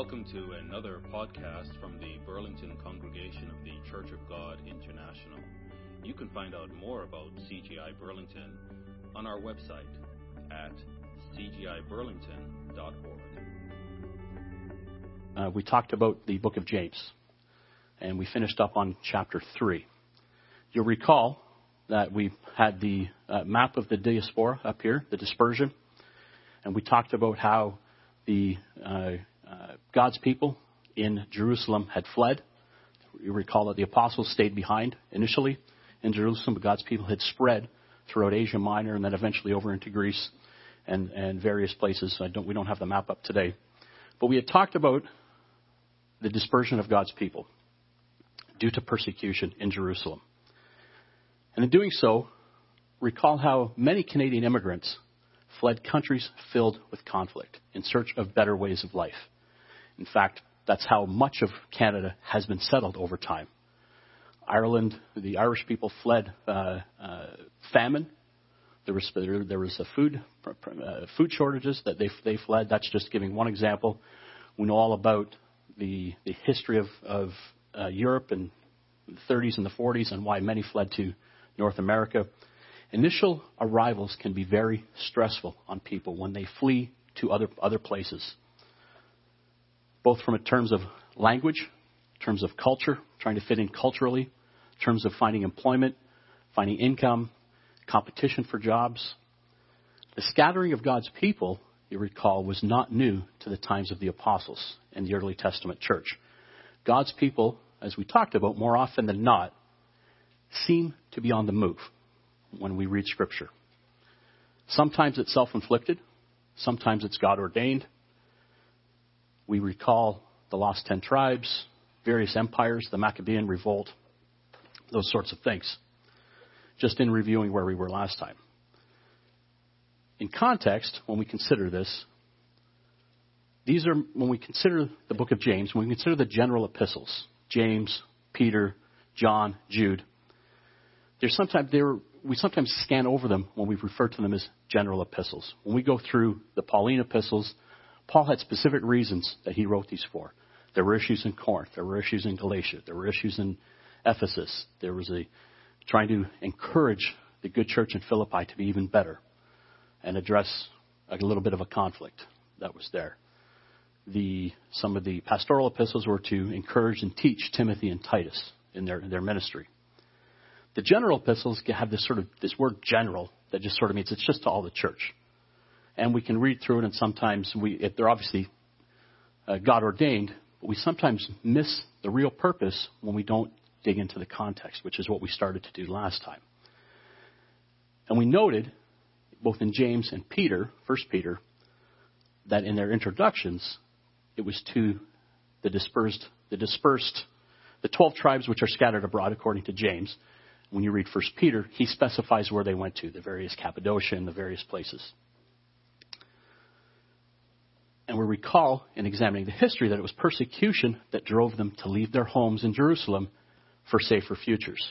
Welcome to another podcast from the Burlington Congregation of the Church of God International. You can find out more about CGI Burlington on our website at cgiburlington.org. Uh, we talked about the book of James, and we finished up on chapter 3. You'll recall that we had the uh, map of the diaspora up here, the dispersion, and we talked about how the uh, uh, God's people in Jerusalem had fled. You recall that the apostles stayed behind initially in Jerusalem, but God's people had spread throughout Asia Minor and then eventually over into Greece and, and various places. Don't, we don't have the map up today. But we had talked about the dispersion of God's people due to persecution in Jerusalem. And in doing so, recall how many Canadian immigrants fled countries filled with conflict in search of better ways of life. In fact, that's how much of Canada has been settled over time. Ireland, the Irish people fled uh, uh, famine. There was there, was a food uh, food shortages that they they fled. That's just giving one example. We know all about the the history of of uh, Europe in the 30s and the 40s and why many fled to North America. Initial arrivals can be very stressful on people when they flee to other other places both from terms of language, terms of culture, trying to fit in culturally, terms of finding employment, finding income, competition for jobs. The scattering of God's people, you recall, was not new to the times of the apostles and the early Testament church. God's people, as we talked about, more often than not, seem to be on the move when we read Scripture. Sometimes it's self inflicted, sometimes it's God ordained, we recall the lost ten tribes, various empires, the Maccabean revolt, those sorts of things, just in reviewing where we were last time. In context, when we consider this, these are, when we consider the book of James, when we consider the general epistles, James, Peter, John, Jude, there's sometimes there, we sometimes scan over them when we refer to them as general epistles. When we go through the Pauline epistles, Paul had specific reasons that he wrote these for. There were issues in Corinth. There were issues in Galatia. There were issues in Ephesus. There was a trying to encourage the good church in Philippi to be even better and address a little bit of a conflict that was there. The, some of the pastoral epistles were to encourage and teach Timothy and Titus in their, in their ministry. The general epistles have this sort of this word general that just sort of means it's just to all the church and we can read through it, and sometimes we, if they're obviously uh, God ordained, but we sometimes miss the real purpose when we don't dig into the context, which is what we started to do last time. And we noted, both in James and Peter, First Peter, that in their introductions, it was to the dispersed, the dispersed, the twelve tribes which are scattered abroad, according to James. When you read First Peter, he specifies where they went to, the various Cappadocia and the various places. And we recall in examining the history that it was persecution that drove them to leave their homes in Jerusalem for safer futures.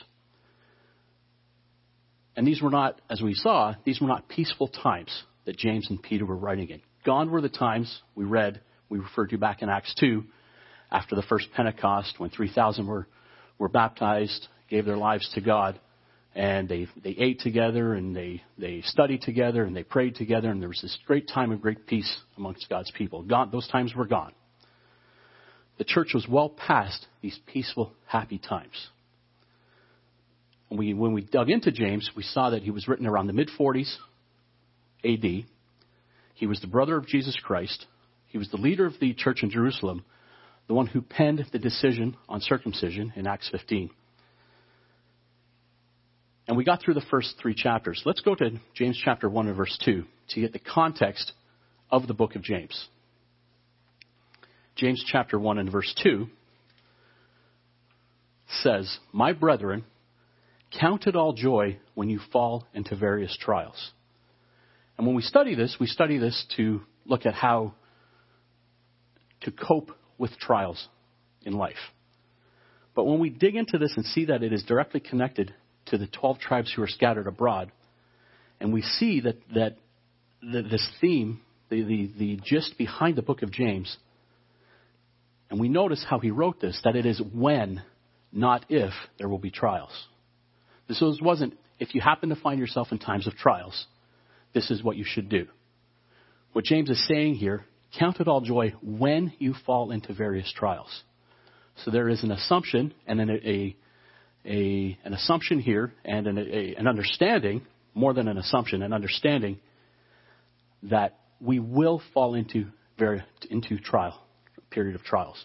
And these were not, as we saw, these were not peaceful times that James and Peter were writing in. Gone were the times we read, we referred to back in Acts 2, after the first Pentecost, when 3,000 were, were baptized, gave their lives to God and they they ate together and they they studied together and they prayed together and there was this great time of great peace amongst God's people. God, those times were gone. The church was well past these peaceful, happy times. And we, when we dug into James, we saw that he was written around the mid 40s AD. He was the brother of Jesus Christ. He was the leader of the church in Jerusalem, the one who penned the decision on circumcision in Acts 15. And we got through the first three chapters. Let's go to James chapter 1 and verse 2 to get the context of the book of James. James chapter 1 and verse 2 says, My brethren, count it all joy when you fall into various trials. And when we study this, we study this to look at how to cope with trials in life. But when we dig into this and see that it is directly connected to the 12 tribes who are scattered abroad. And we see that, that, this theme, the, the, the gist behind the book of James, And we notice how he wrote this, that it is when, not if, there will be trials. This wasn't, if you happen to find yourself in times of trials, this is what you should do. What James is saying here, count it all joy when you fall into various trials. So there is an assumption and then a, a, an assumption here and an, a, an understanding, more than an assumption, an understanding that we will fall into very, into trial, period of trials.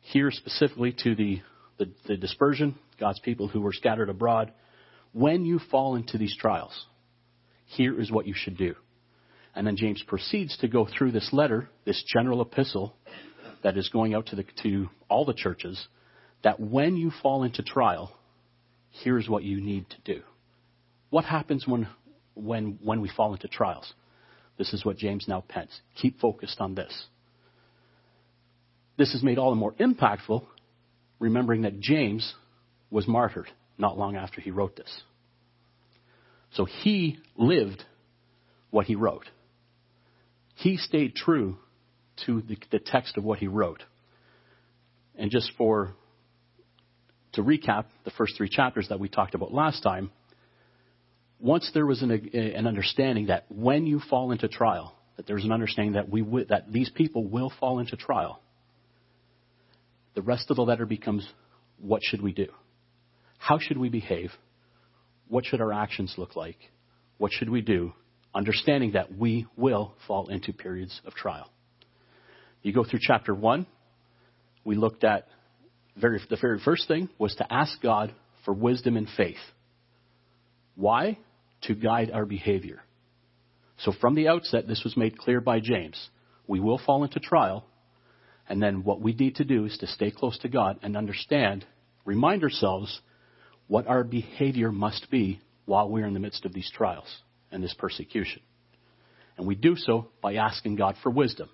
Here specifically to the, the, the dispersion, God's people who were scattered abroad. When you fall into these trials, here is what you should do. And then James proceeds to go through this letter, this general epistle that is going out to, the, to all the churches, that when you fall into trial, here's what you need to do. What happens when, when, when we fall into trials? This is what James now pens. Keep focused on this. This is made all the more impactful, remembering that James was martyred not long after he wrote this. So he lived what he wrote. He stayed true to the, the text of what he wrote. And just for to recap the first three chapters that we talked about last time, once there was an, an understanding that when you fall into trial, that there's an understanding that we that these people will fall into trial. The rest of the letter becomes what should we do? How should we behave? What should our actions look like? What should we do? Understanding that we will fall into periods of trial. You go through chapter 1, we looked at very, the very first thing was to ask God for wisdom and faith. Why? To guide our behavior. So from the outset, this was made clear by James. We will fall into trial, and then what we need to do is to stay close to God and understand, remind ourselves what our behavior must be while we're in the midst of these trials and this persecution. And we do so by asking God for wisdom.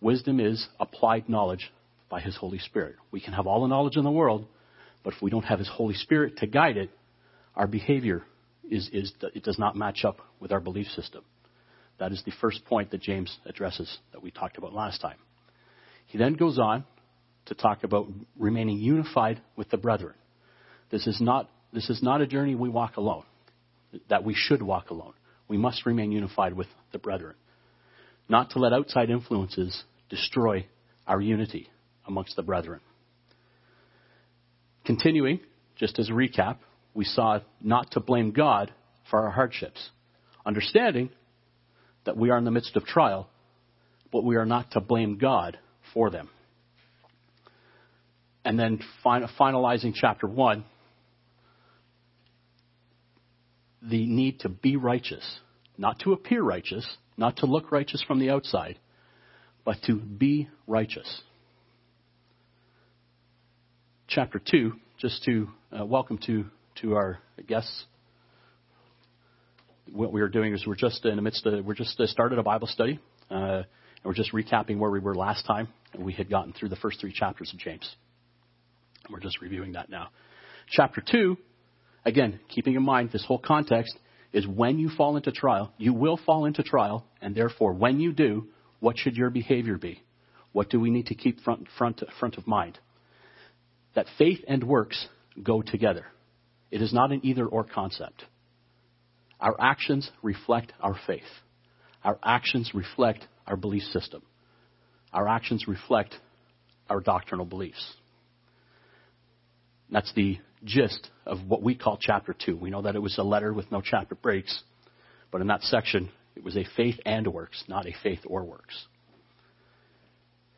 Wisdom is applied knowledge by His Holy Spirit. We can have all the knowledge in the world, but if we don't have His Holy Spirit to guide it, our behavior is, is it does not match up with our belief system. That is the first point that James addresses that we talked about last time. He then goes on to talk about remaining unified with the brethren. This is not, this is not a journey we walk alone, that we should walk alone. We must remain unified with the brethren. Not to let outside influences destroy our unity amongst the brethren. Continuing, just as a recap, we saw not to blame God for our hardships, understanding that we are in the midst of trial, but we are not to blame God for them. And then finalizing chapter 1, the need to be righteous, not to appear righteous, not to look righteous from the outside, but to be righteous. Chapter 2, just to uh, welcome to to our guests. What we are doing is we're just in the midst of, we're just uh, started a Bible study, uh, and we're just recapping where we were last time, we had gotten through the first three chapters of James. And we're just reviewing that now. Chapter 2, again, keeping in mind this whole context is when you fall into trial, you will fall into trial, and therefore, when you do, what should your behavior be? What do we need to keep front, front, front of mind? That faith and works go together. It is not an either or concept. Our actions reflect our faith. Our actions reflect our belief system. Our actions reflect our doctrinal beliefs. That's the gist of what we call chapter 2. We know that it was a letter with no chapter breaks, but in that section, it was a faith and works, not a faith or works.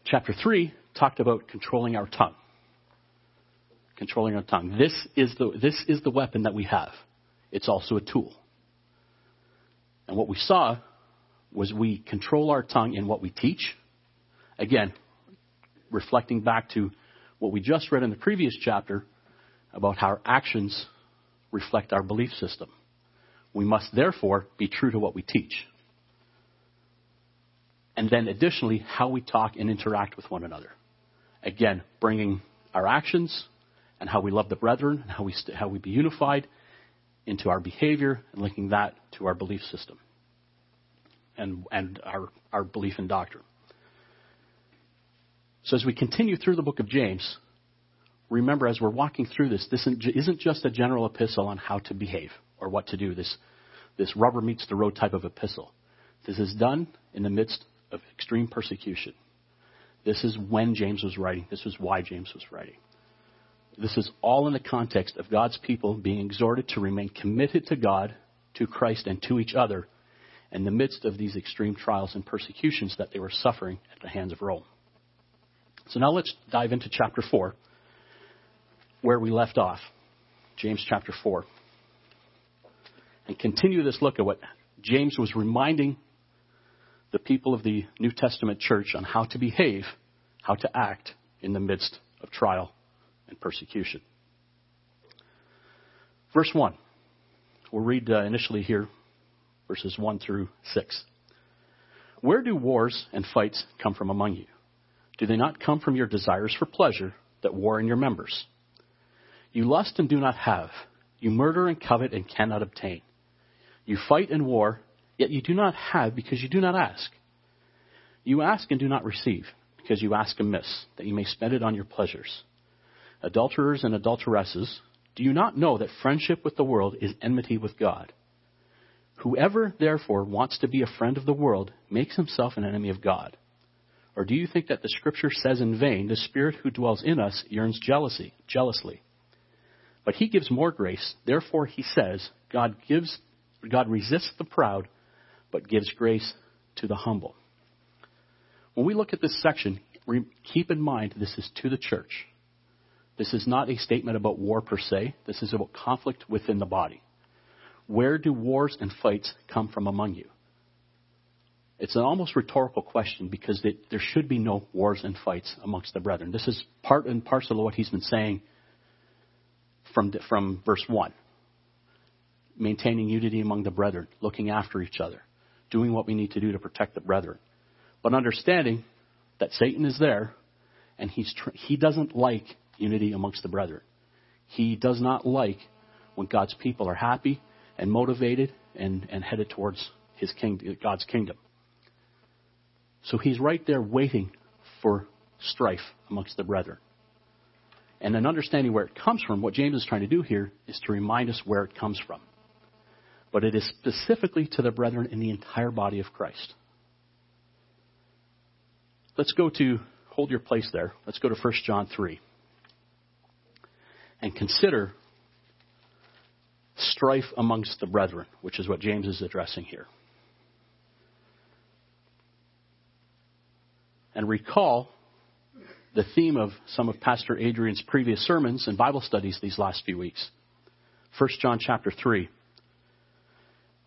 Chapter 3 talked about controlling our tongue controlling our tongue. This is the, this is the weapon that we have. It's also a tool. And what we saw was we control our tongue in what we teach. Again, reflecting back to what we just read in the previous chapter about how our actions reflect our belief system. We must therefore be true to what we teach. And then additionally, how we talk and interact with one another. Again, bringing our actions and how we love the brethren and how we, st- how we be unified into our behavior and linking that to our belief system and, and our, our belief in doctrine. So as we continue through the book of James, remember as we're walking through this, this isn't just a general epistle on how to behave or what to do, this, this rubber meets the road type of epistle. This is done in the midst of extreme persecution. This is when James was writing. This is why James was writing. This is all in the context of God's people being exhorted to remain committed to God, to Christ, and to each other in the midst of these extreme trials and persecutions that they were suffering at the hands of Rome. So now let's dive into chapter 4, where we left off. James chapter 4. And continue this look at what James was reminding the people of the New Testament church on how to behave, how to act in the midst of trial and persecution. Verse 1. We'll read uh, initially here verses 1 through 6. Where do wars and fights come from among you? Do they not come from your desires for pleasure that war in your members? You lust and do not have. You murder and covet and cannot obtain. You fight and war, yet you do not have because you do not ask. You ask and do not receive because you ask amiss, that you may spend it on your pleasures. Adulterers and adulteresses, do you not know that friendship with the world is enmity with God? Whoever, therefore, wants to be a friend of the world makes himself an enemy of God. Or do you think that the scripture says in vain, the spirit who dwells in us yearns jealousy, jealously? But he gives more grace. Therefore he says, God gives, God resists the proud, but gives grace to the humble. When we look at this section, keep in mind this is to the church. This is not a statement about war per se. This is about conflict within the body. Where do wars and fights come from among you? It's an almost rhetorical question because there should be no wars and fights amongst the brethren. This is part and parcel of what he's been saying from, from verse 1. Maintaining unity among the brethren, looking after each other, doing what we need to do to protect the brethren. But understanding that Satan is there and he's tr- he doesn't like unity amongst the brethren. He does not like when God's people are happy and motivated and, and headed towards his king, God's kingdom. So he's right there waiting for strife amongst the brethren. And an understanding where it comes from, what James is trying to do here is to remind us where it comes from. But it is specifically to the brethren in the entire body of Christ. Let's go to, hold your place there. Let's go to 1 John 3. And consider strife amongst the brethren, which is what James is addressing here. And recall the theme of some of Pastor Adrian's previous sermons and Bible studies these last few weeks. 1 John chapter 3.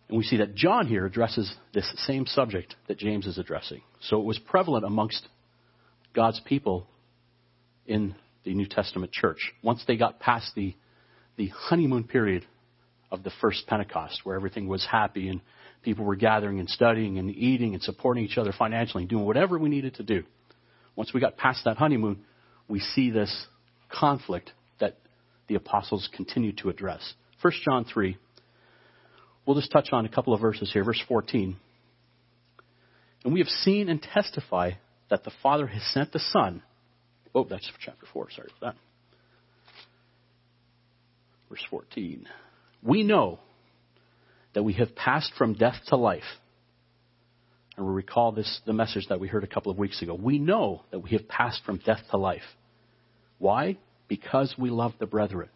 And we see that John here addresses this same subject that James is addressing. So it was prevalent amongst God's people in the New Testament church. Once they got past the, the honeymoon period of the first Pentecost, where everything was happy and people were gathering and studying and eating and supporting each other financially and doing whatever we needed to do. Once we got past that honeymoon, we see this conflict that the apostles continue to address. 1 John 3. We'll just touch on a couple of verses here. Verse 14. And we have seen and testify that the Father has sent the Son. Oh, that's chapter 4. Sorry for that. Verse 14. We know that we have passed from death to life. And we recall this, the message that we heard a couple of weeks ago. We know that we have passed from death to life. Why? Because we love the brethren.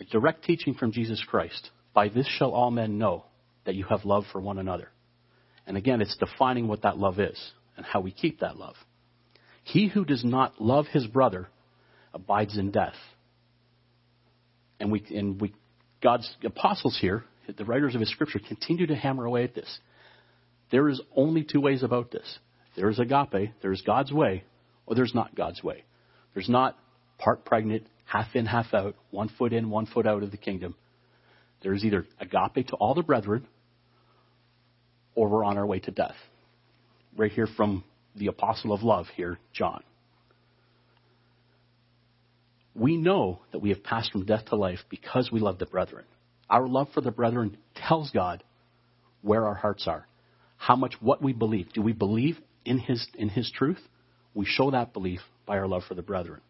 A direct teaching from Jesus Christ. By this shall all men know that you have love for one another. And again, it's defining what that love is and how we keep that love. He who does not love his brother abides in death. And we, and we God's apostles here, the writers of his scripture, continue to hammer away at this. There is only two ways about this. There is agape, there is God's way, or there's not God's way. There's not part pregnant, half in, half out, one foot in, one foot out of the kingdom. There is either agape to all the brethren, or we're on our way to death. Right here from the apostle of love here, John. We know that we have passed from death to life because we love the brethren. Our love for the brethren tells God where our hearts are, how much what we believe. Do we believe in His in His truth, We show that belief by our love for the brethren.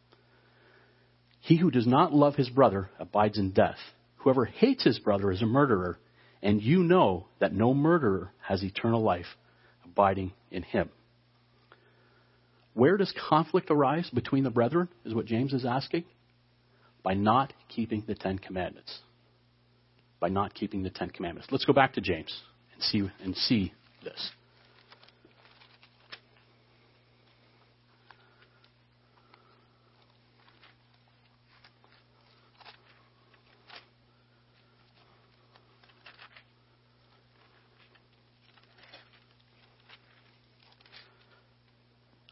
He who does not love his brother abides in death. Whoever hates his brother is a murderer, and you know that no murderer has eternal life abiding in him. Where does conflict arise between the brethren, is what James is asking? By not keeping the Ten Commandments. By not keeping the Ten Commandments. Let's go back to James and see, and see this.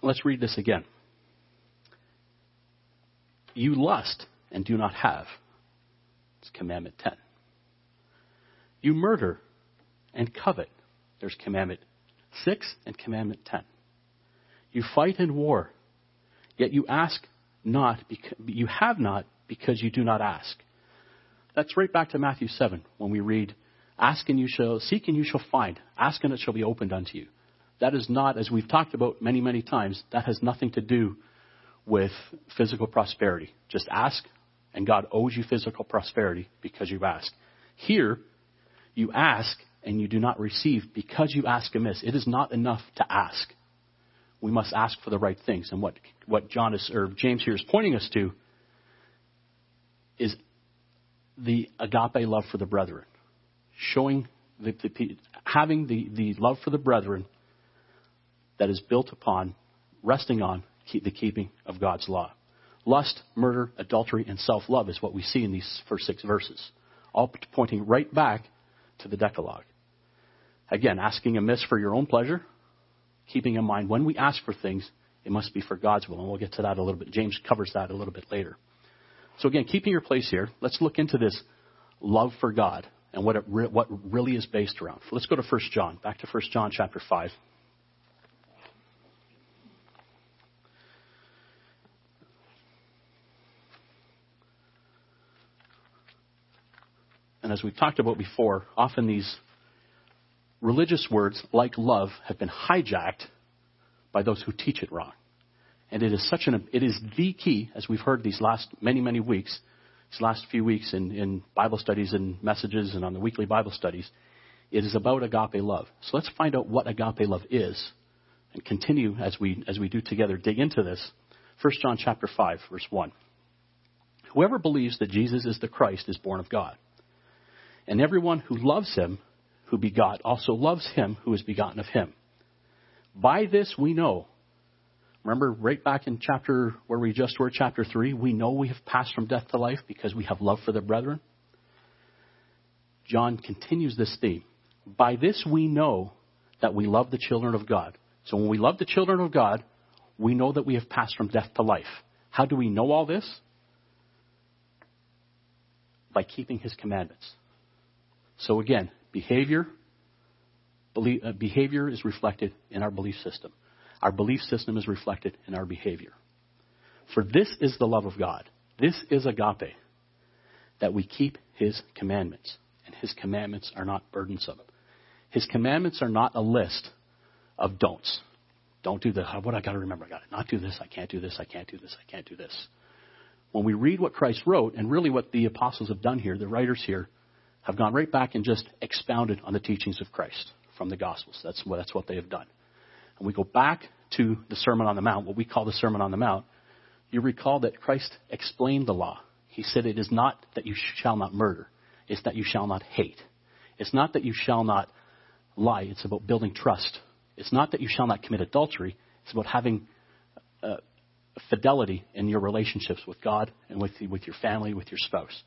Let's read this again. You lust and do not have. It's commandment 10. You murder and covet. There's commandment 6 and commandment 10. You fight in war, yet you ask not, because, you have not because you do not ask. That's right back to Matthew 7 when we read, Ask and you shall, seek and you shall find, ask and it shall be opened unto you. That is not, as we've talked about many, many times, that has nothing to do with physical prosperity. Just ask, and God owes you physical prosperity because you ask. Here, you ask and you do not receive because you ask amiss. It is not enough to ask. We must ask for the right things. And what, what John is, or James here is pointing us to is the agape love for the brethren. Showing the, the having the, the love for the brethren that is built upon, resting on the keeping of God's law. Lust, murder, adultery, and self love is what we see in these first six verses, all pointing right back to the Decalogue. Again, asking amiss for your own pleasure, keeping in mind when we ask for things, it must be for God's will. And we'll get to that a little bit. James covers that a little bit later. So again, keeping your place here, let's look into this love for God and what it re- what really is based around. Let's go to 1 John, back to 1 John chapter 5. And as we've talked about before, often these religious words, like love, have been hijacked by those who teach it wrong. And it is such an, it is the key, as we've heard these last many, many weeks, these last few weeks in, in Bible studies and messages and on the weekly Bible studies. It is about agape love. So let's find out what agape love is and continue as we, as we do together, dig into this. 1 John chapter 5, verse 1. Whoever believes that Jesus is the Christ is born of God. And everyone who loves him, who begot, also loves him who is begotten of him. By this we know. Remember, right back in chapter where we just were, chapter 3, we know we have passed from death to life because we have love for the brethren. John continues this theme. By this we know that we love the children of God. So when we love the children of God, we know that we have passed from death to life. How do we know all this? By keeping his commandments. So again, behavior, uh, behavior is reflected in our belief system. Our belief system is reflected in our behavior. For this is the love of God. This is agape, that we keep His commandments. And His commandments are not burdensome. His commandments are not a list of don'ts. Don't do this. What I got to remember? I got to not do this. I can't do this. I can't do this. I can't do this. When we read what Christ wrote, and really what the apostles have done here, the writers here, have gone right back and just expounded on the teachings of Christ from the Gospels. That's what, that's what they have done. And we go back to the Sermon on the Mount, what we call the Sermon on the Mount. You recall that Christ explained the law. He said, It is not that you shall not murder, it's that you shall not hate. It's not that you shall not lie, it's about building trust. It's not that you shall not commit adultery, it's about having uh, fidelity in your relationships with God and with, with your family, with your spouse.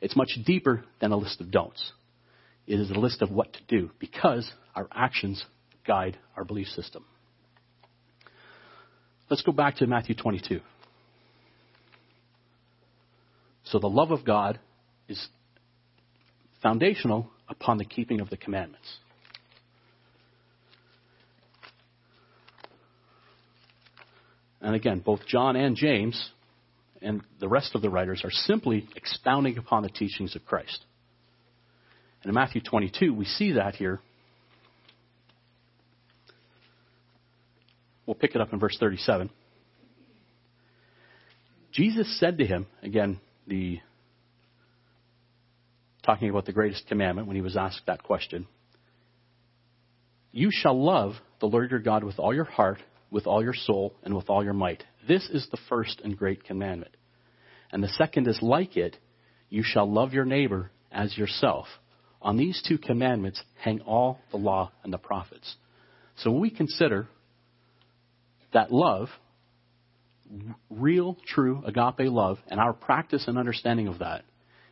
It's much deeper than a list of don'ts. It is a list of what to do because our actions guide our belief system. Let's go back to Matthew 22. So the love of God is foundational upon the keeping of the commandments. And again, both John and James and the rest of the writers are simply expounding upon the teachings of Christ. And in Matthew 22, we see that here. we'll pick it up in verse 37. Jesus said to him, again, the talking about the greatest commandment when he was asked that question. You shall love the Lord your God with all your heart, with all your soul, and with all your might. This is the first and great commandment. And the second is like it you shall love your neighbor as yourself. On these two commandments hang all the law and the prophets. So when we consider that love, real, true agape love, and our practice and understanding of that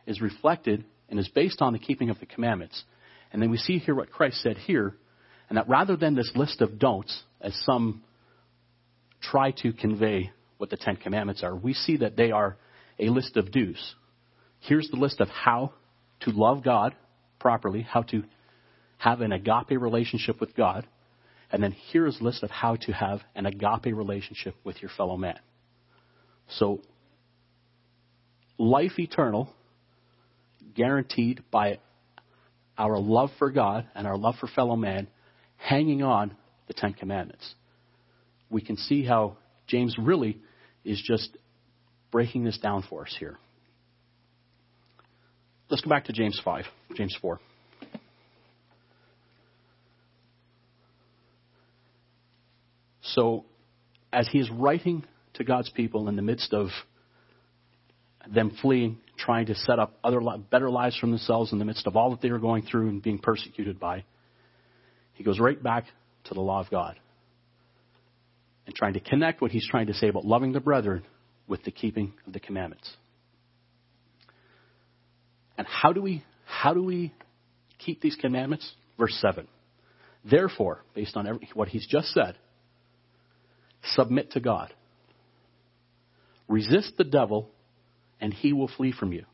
is reflected and is based on the keeping of the commandments. And then we see here what Christ said here, and that rather than this list of don'ts, as some try to convey what the Ten Commandments are, we see that they are a list of do's. Here's the list of how to love God properly, how to have an agape relationship with God. And then here's a list of how to have an agape relationship with your fellow man. So, life eternal, guaranteed by our love for God and our love for fellow man, hanging on the Ten Commandments. We can see how James really is just breaking this down for us here. Let's go back to James 5, James 4. So, as he is writing to God's people in the midst of them fleeing, trying to set up other better lives for themselves in the midst of all that they were going through and being persecuted by, he goes right back to the law of God and trying to connect what he's trying to say about loving the brethren with the keeping of the commandments. And how do we how do we keep these commandments? Verse 7. Therefore, based on every, what he's just said, submit to God. Resist the devil, and he will flee from you.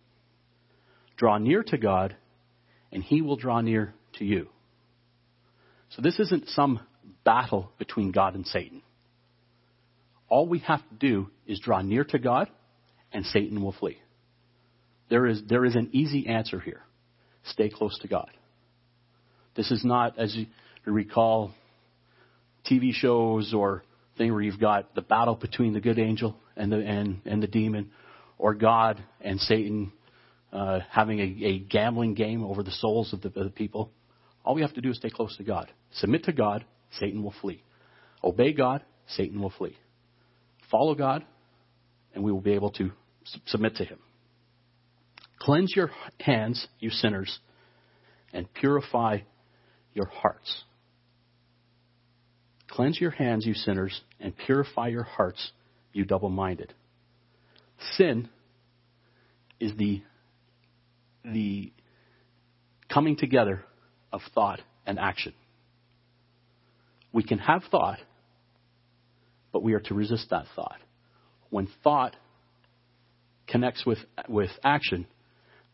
Draw near to God, and he will draw near to you. So this isn't some battle between God and Satan. All we have to do is draw near to God, and Satan will flee. There is, there is an easy answer here. Stay close to God. This is not, as you recall, TV shows or thing where you've got the battle between the good angel and the and, and the demon, or God and Satan uh, having a, a, gambling game over the souls of the, of the people. All we have to do is stay close to God. Submit to God, Satan will flee. Obey God, Satan will flee. Follow God, and we will be able to submit to Him. Cleanse your hands, you sinners, and purify your hearts. Cleanse your hands, you sinners, and purify your hearts, you double minded. Sin is the, the coming together of thought and action. We can have thought, but we are to resist that thought. When thought connects with, with action,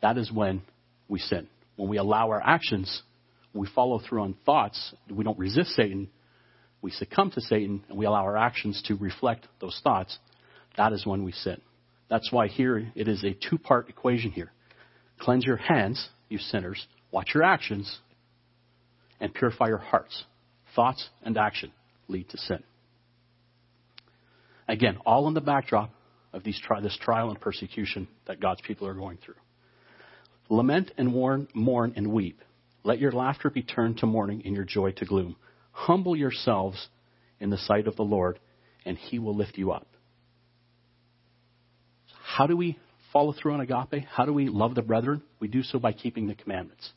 that is when we sin. When we allow our actions, we follow through on thoughts, we don't resist Satan, we succumb to Satan, and we allow our actions to reflect those thoughts, that is when we sin. That's why here it is a two part equation here. Cleanse your hands, you sinners, watch your actions, and purify your hearts. Thoughts and action lead to sin. Again, all in the backdrop of these this trial and persecution that God's people are going through. Lament and mourn, mourn and weep. Let your laughter be turned to mourning and your joy to gloom. Humble yourselves in the sight of the Lord, and he will lift you up. How do we follow through on agape? How do we love the brethren? We do so by keeping the commandments.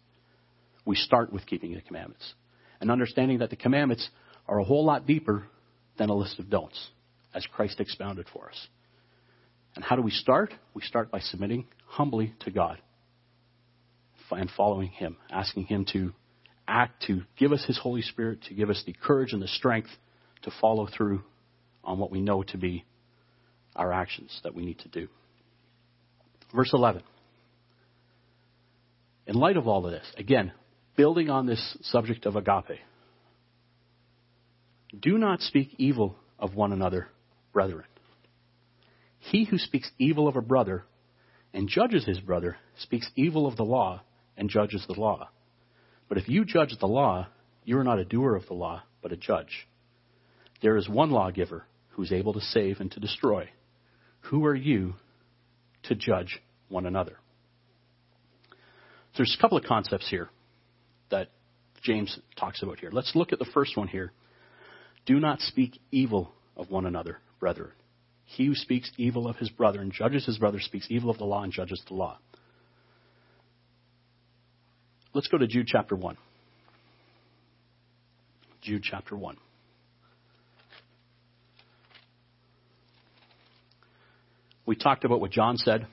We start with keeping the commandments and understanding that the commandments are a whole lot deeper than a list of don'ts, as Christ expounded for us. And how do we start? We start by submitting humbly to God and following Him, asking Him to act, to give us His Holy Spirit, to give us the courage and the strength to follow through on what we know to be our actions that we need to do. Verse 11. In light of all of this, again, building on this subject of agape, do not speak evil of one another, brethren. He who speaks evil of a brother and judges his brother speaks evil of the law and judges the law. But if you judge the law, you are not a doer of the law, but a judge. There is one lawgiver who's able to save and to destroy. Who are you to judge one another? There's a couple of concepts here that James talks about here. Let's look at the first one here. Do not speak evil of one another, brethren. He who speaks evil of his brother and judges his brother speaks evil of the law and judges the law. Let's go to Jude chapter 1. Jude chapter 1. We talked about what John said,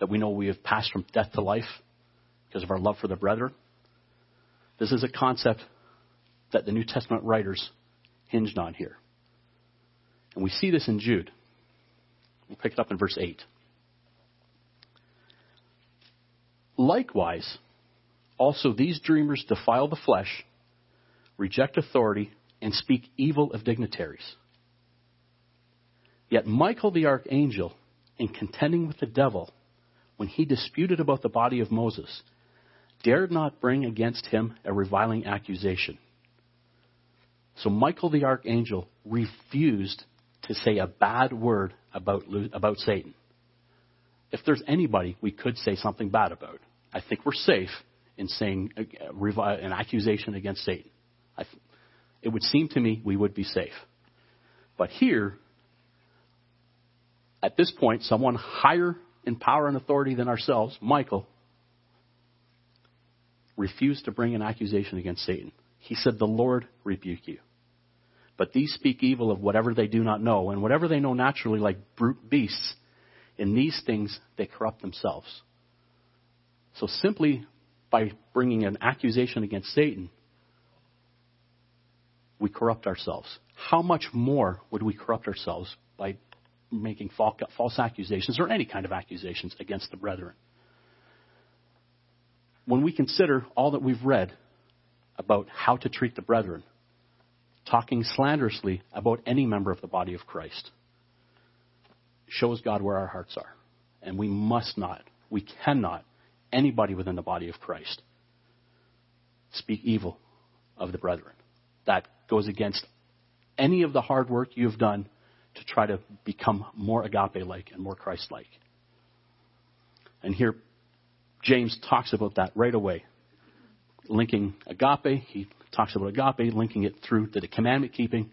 that we know we have passed from death to life because of our love for the brethren. This is a concept that the New Testament writers hinged on here. And we see this in Jude. We'll pick it up in verse 8. Likewise, also these dreamers defile the flesh, reject authority, and speak evil of dignitaries. Yet Michael the archangel, in contending with the devil, when he disputed about the body of Moses, dared not bring against him a reviling accusation. So Michael the archangel refused to say a bad word about, about Satan. If there's anybody we could say something bad about, I think we're safe in saying uh, an accusation against Satan. it would seem to me we would be safe. But here, at this point, someone higher in power and authority than ourselves, Michael, refused to bring an accusation against Satan. He said, The Lord rebuke you. But these speak evil of whatever they do not know, and whatever they know naturally, like brute beasts, in these things they corrupt themselves. So simply by bringing an accusation against Satan, we corrupt ourselves. How much more would we corrupt ourselves by making false accusations or any kind of accusations against the brethren? When we consider all that we've read about how to treat the brethren, talking slanderously about any member of the body of Christ, shows God where our hearts are. And we must not, we cannot anybody within the body of Christ speak evil of the brethren. That goes against any of the hard work you've done to try to become more agape like and more Christ like. And here, James talks about that right away. Linking agape, he talks about agape, linking it through to the commandment keeping,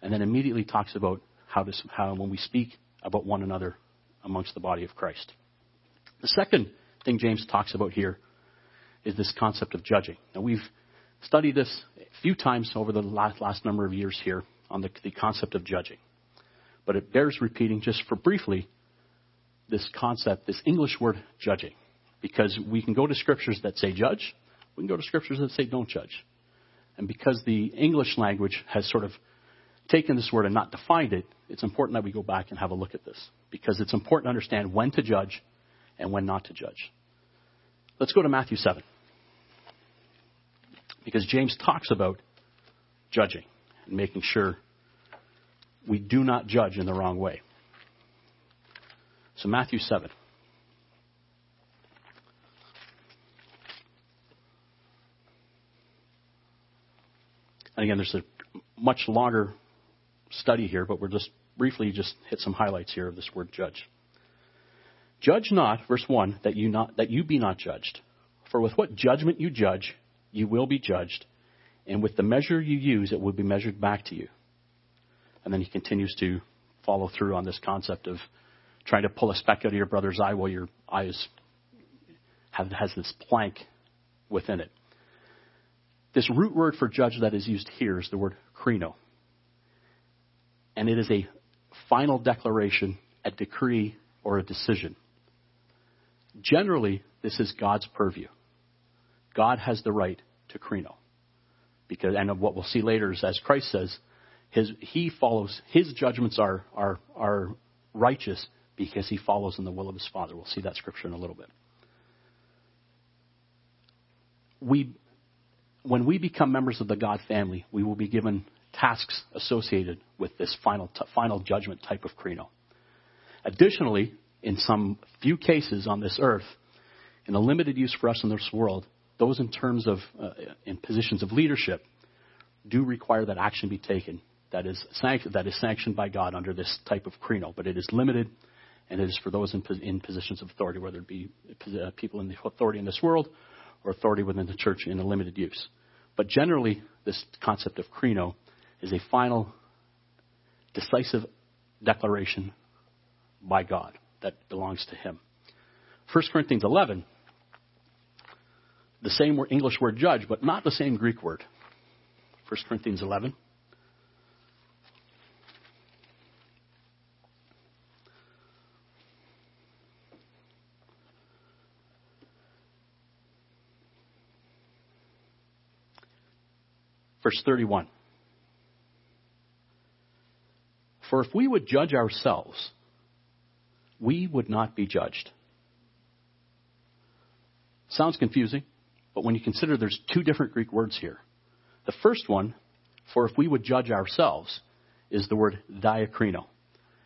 and then immediately talks about how, this, how when we speak about one another amongst the body of Christ. The second thing James talks about here is this concept of judging. Now, we've studied this a few times over the last, last number of years here on the, the concept of judging. But it bears repeating just for briefly this concept, this English word judging. Because we can go to scriptures that say judge, we can go to scriptures that say don't judge. And because the English language has sort of taken this word and not defined it, it's important that we go back and have a look at this. Because it's important to understand when to judge and when not to judge. Let's go to Matthew 7. Because James talks about judging and making sure we do not judge in the wrong way. So, Matthew 7. And again, there's a much longer study here, but we're just briefly just hit some highlights here of this word judge. Judge not, verse 1, that you, not, that you be not judged. For with what judgment you judge, you will be judged, and with the measure you use, it will be measured back to you. And then he continues to follow through on this concept of trying to pull a speck out of your brother's eye while your eye is, have, has this plank within it. This root word for judge that is used here is the word krino. And it is a final declaration, a decree, or a decision. Generally, this is God's purview. God has the right to krino. Because, and what we'll see later is, as Christ says, his, he follows, his judgments are, are, are righteous because he follows in the will of his Father. We'll see that scripture in a little bit. We, when we become members of the God family, we will be given tasks associated with this final, t- final judgment type of krino. Additionally, in some few cases on this earth, in a limited use for us in this world, those in terms of uh, in positions of leadership do require that action be taken that is, sanct- that is sanctioned by God under this type of krino, but it is limited and it is for those in, in positions of authority, whether it be uh, people in the authority in this world or authority within the church in a limited use. But generally, this concept of krino is a final, decisive declaration by God that belongs to Him. 1 Corinthians 11, the same English word judge, but not the same Greek word. 1 Corinthians 11. Verse 31. For if we would judge ourselves, we would not be judged. Sounds confusing, but when you consider there's two different Greek words here. The first one, for if we would judge ourselves, is the word diakrino.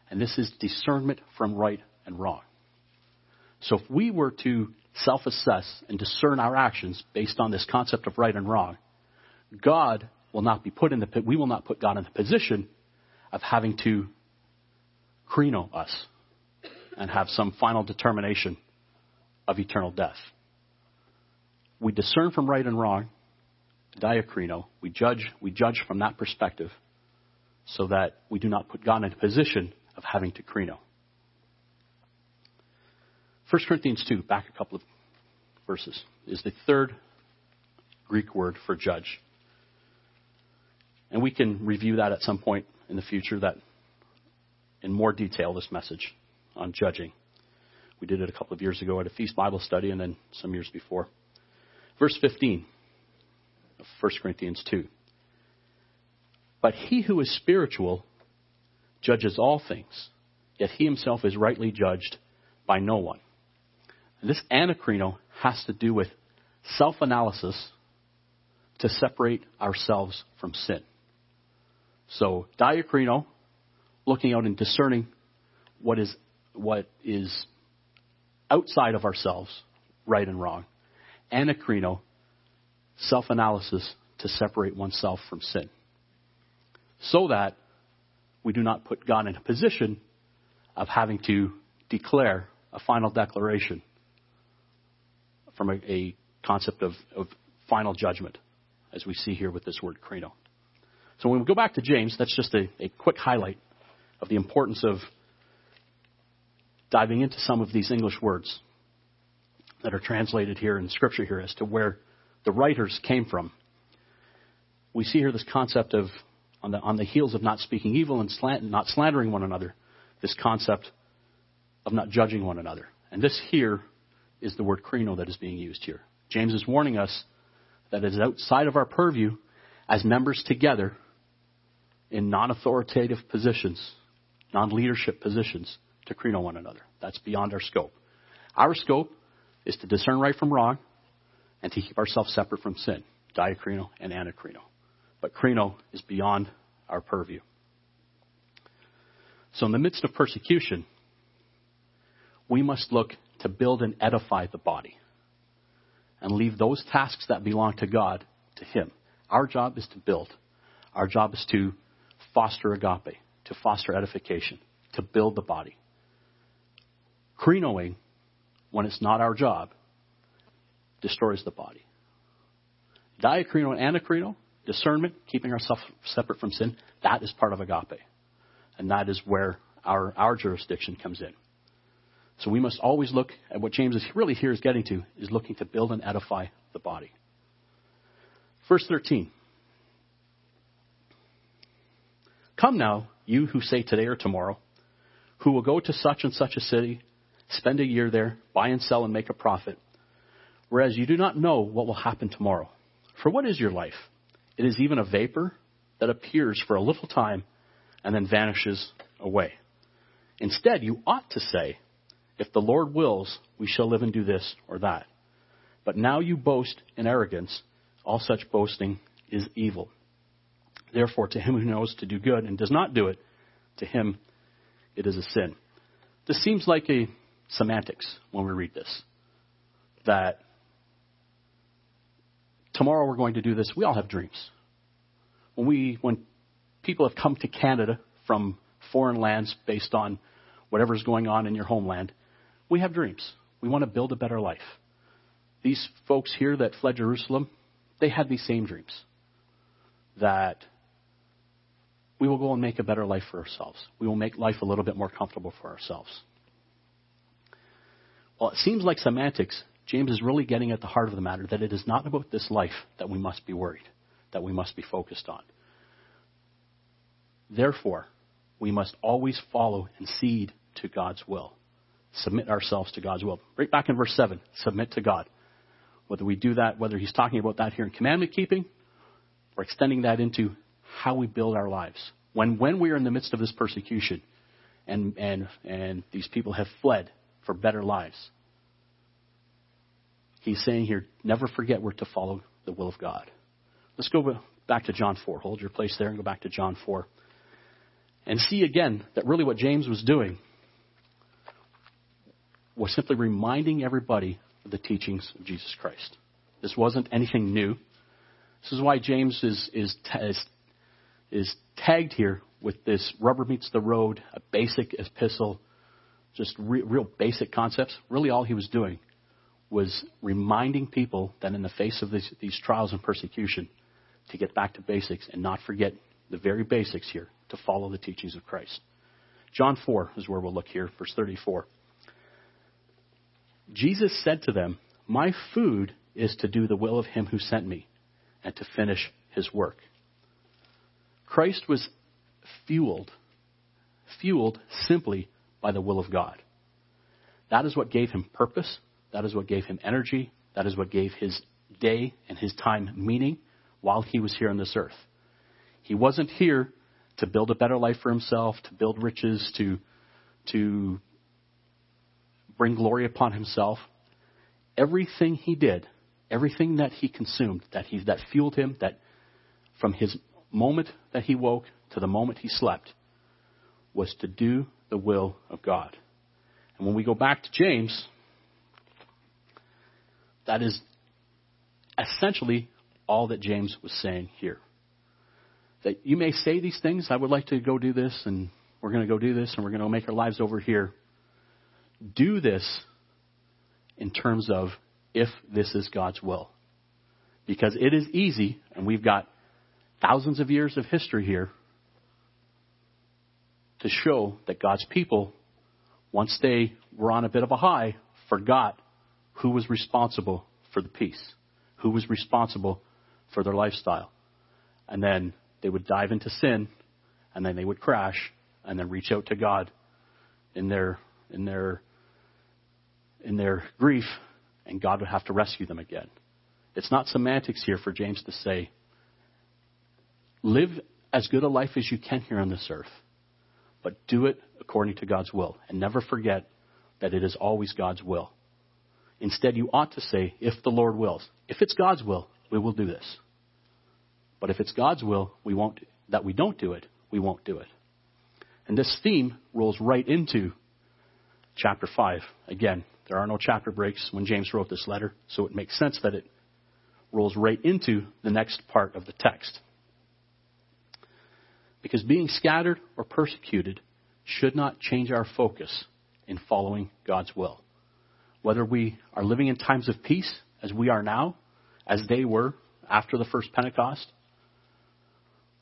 And this is discernment from right and wrong. So if we were to self assess and discern our actions based on this concept of right and wrong, God will not be put in the we will not put God in the position of having to krino us and have some final determination of eternal death. We discern from right and wrong, diakrino. We judge, we judge from that perspective so that we do not put God in a position of having to krino. 1 Corinthians 2, back a couple of verses, is the third Greek word for judge. And we can review that at some point in the future, that in more detail, this message on judging. We did it a couple of years ago at a Feast Bible study and then some years before. Verse 15 of 1 Corinthians 2. But he who is spiritual judges all things, yet he himself is rightly judged by no one. And this anakrino has to do with self analysis to separate ourselves from sin. So, diakrino, looking out and discerning what is, what is outside of ourselves, right and wrong. Anakrino, self analysis to separate oneself from sin. So that we do not put God in a position of having to declare a final declaration from a, a concept of, of final judgment, as we see here with this word krino. So when we go back to James, that's just a, a quick highlight of the importance of diving into some of these English words that are translated here in Scripture here as to where the writers came from. We see here this concept of, on the, on the heels of not speaking evil and slant, not slandering one another, this concept of not judging one another. And this here is the word krino that is being used here. James is warning us that it is outside of our purview as members together in non authoritative positions, non leadership positions, to krino one another. That's beyond our scope. Our scope is to discern right from wrong and to keep ourselves separate from sin, diakrino and anakrino. But krino is beyond our purview. So, in the midst of persecution, we must look to build and edify the body and leave those tasks that belong to God to Him. Our job is to build. Our job is to foster agape, to foster edification, to build the body. Krinoing, when it's not our job, destroys the body. Diakrino and anakrino, discernment, keeping ourselves separate from sin, that is part of agape. And that is where our, our jurisdiction comes in. So we must always look at what James is really here is getting to, is looking to build and edify the body. Verse 13. Come now, you who say today or tomorrow, who will go to such and such a city, spend a year there, buy and sell and make a profit, whereas you do not know what will happen tomorrow. For what is your life? It is even a vapor that appears for a little time and then vanishes away. Instead, you ought to say, if the Lord wills, we shall live and do this or that. But now you boast in arrogance. All such boasting is evil. Therefore, to him who knows to do good and does not do it, to him it is a sin. This seems like a semantics when we read this. That tomorrow we're going to do this. We all have dreams. when we when people have come to Canada from foreign lands based on whatever's going on in your homeland, we have dreams. We want to build a better life. These folks here that fled Jerusalem, they had these same dreams. That we will go and make a better life for ourselves. We will make life a little bit more comfortable for ourselves. Well, it seems like semantics, James is really getting at the heart of the matter that it is not about this life that we must be worried, that we must be focused on. Therefore, we must always follow and cede to God's will. Submit ourselves to God's will. Right back in verse 7, submit to God. Whether we do that, whether he's talking about that here in commandment keeping, or extending that into how we build our lives. When, when we are in the midst of this persecution and, and, and these people have fled for better lives, he's saying here, never forget we're to follow the will of God. Let's go back to John 4. Hold your place there and go back to John 4 and see again that really what James was doing was simply reminding everybody of the teachings of Jesus Christ. This wasn't anything new. This is why James is, is, is, is tagged here with this rubber meets the road, a basic epistle, just re, real basic concepts. Really, all he was doing was reminding people that in the face of this, these trials and persecution, to get back to basics and not forget the very basics here to follow the teachings of Christ. John 4 is where we'll look here, verse 34. Jesus said to them, My food is to do the will of him who sent me and to finish his work. Christ was fueled, fueled simply by the will of God. That is what gave him purpose. That is what gave him energy. That is what gave his day and his time meaning while he was here on this earth. He wasn't here to build a better life for himself, to build riches, to, to bring glory upon himself. Everything he did, everything that he consumed, that, he, that fueled him, that from his moment that he woke to the moment he slept, was to do the will of God. And when we go back to James, that is essentially all that James was saying here that you may say these things. I would like to go do this, and we're going to go do this, and we're going to make our lives over here. Do this in terms of if this is God's will. Because it is easy, and we've got thousands of years of history here to show that God's people, once they were on a bit of a high, forgot who was responsible for the peace, who was responsible for their lifestyle. And then they would dive into sin, and then they would crash, and then reach out to God in their in their in their grief, and God would have to rescue them again. It's not semantics here for James to say, live as good a life as you can here on this earth, but do it according to God's will, and never forget that it is always God's will. Instead, you ought to say, if the Lord wills. If it's God's will, we will do this. But if it's God's will, we won't, that we don't do it, we won't do it. And this theme rolls right into chapter 5. Again, there are no chapter breaks when James wrote this letter, so it makes sense that it rolls right into the next part of the text. Because being scattered or persecuted should not change our focus in following God's will. Whether we are living in times of peace, as we are now, as they were after the first Pentecost,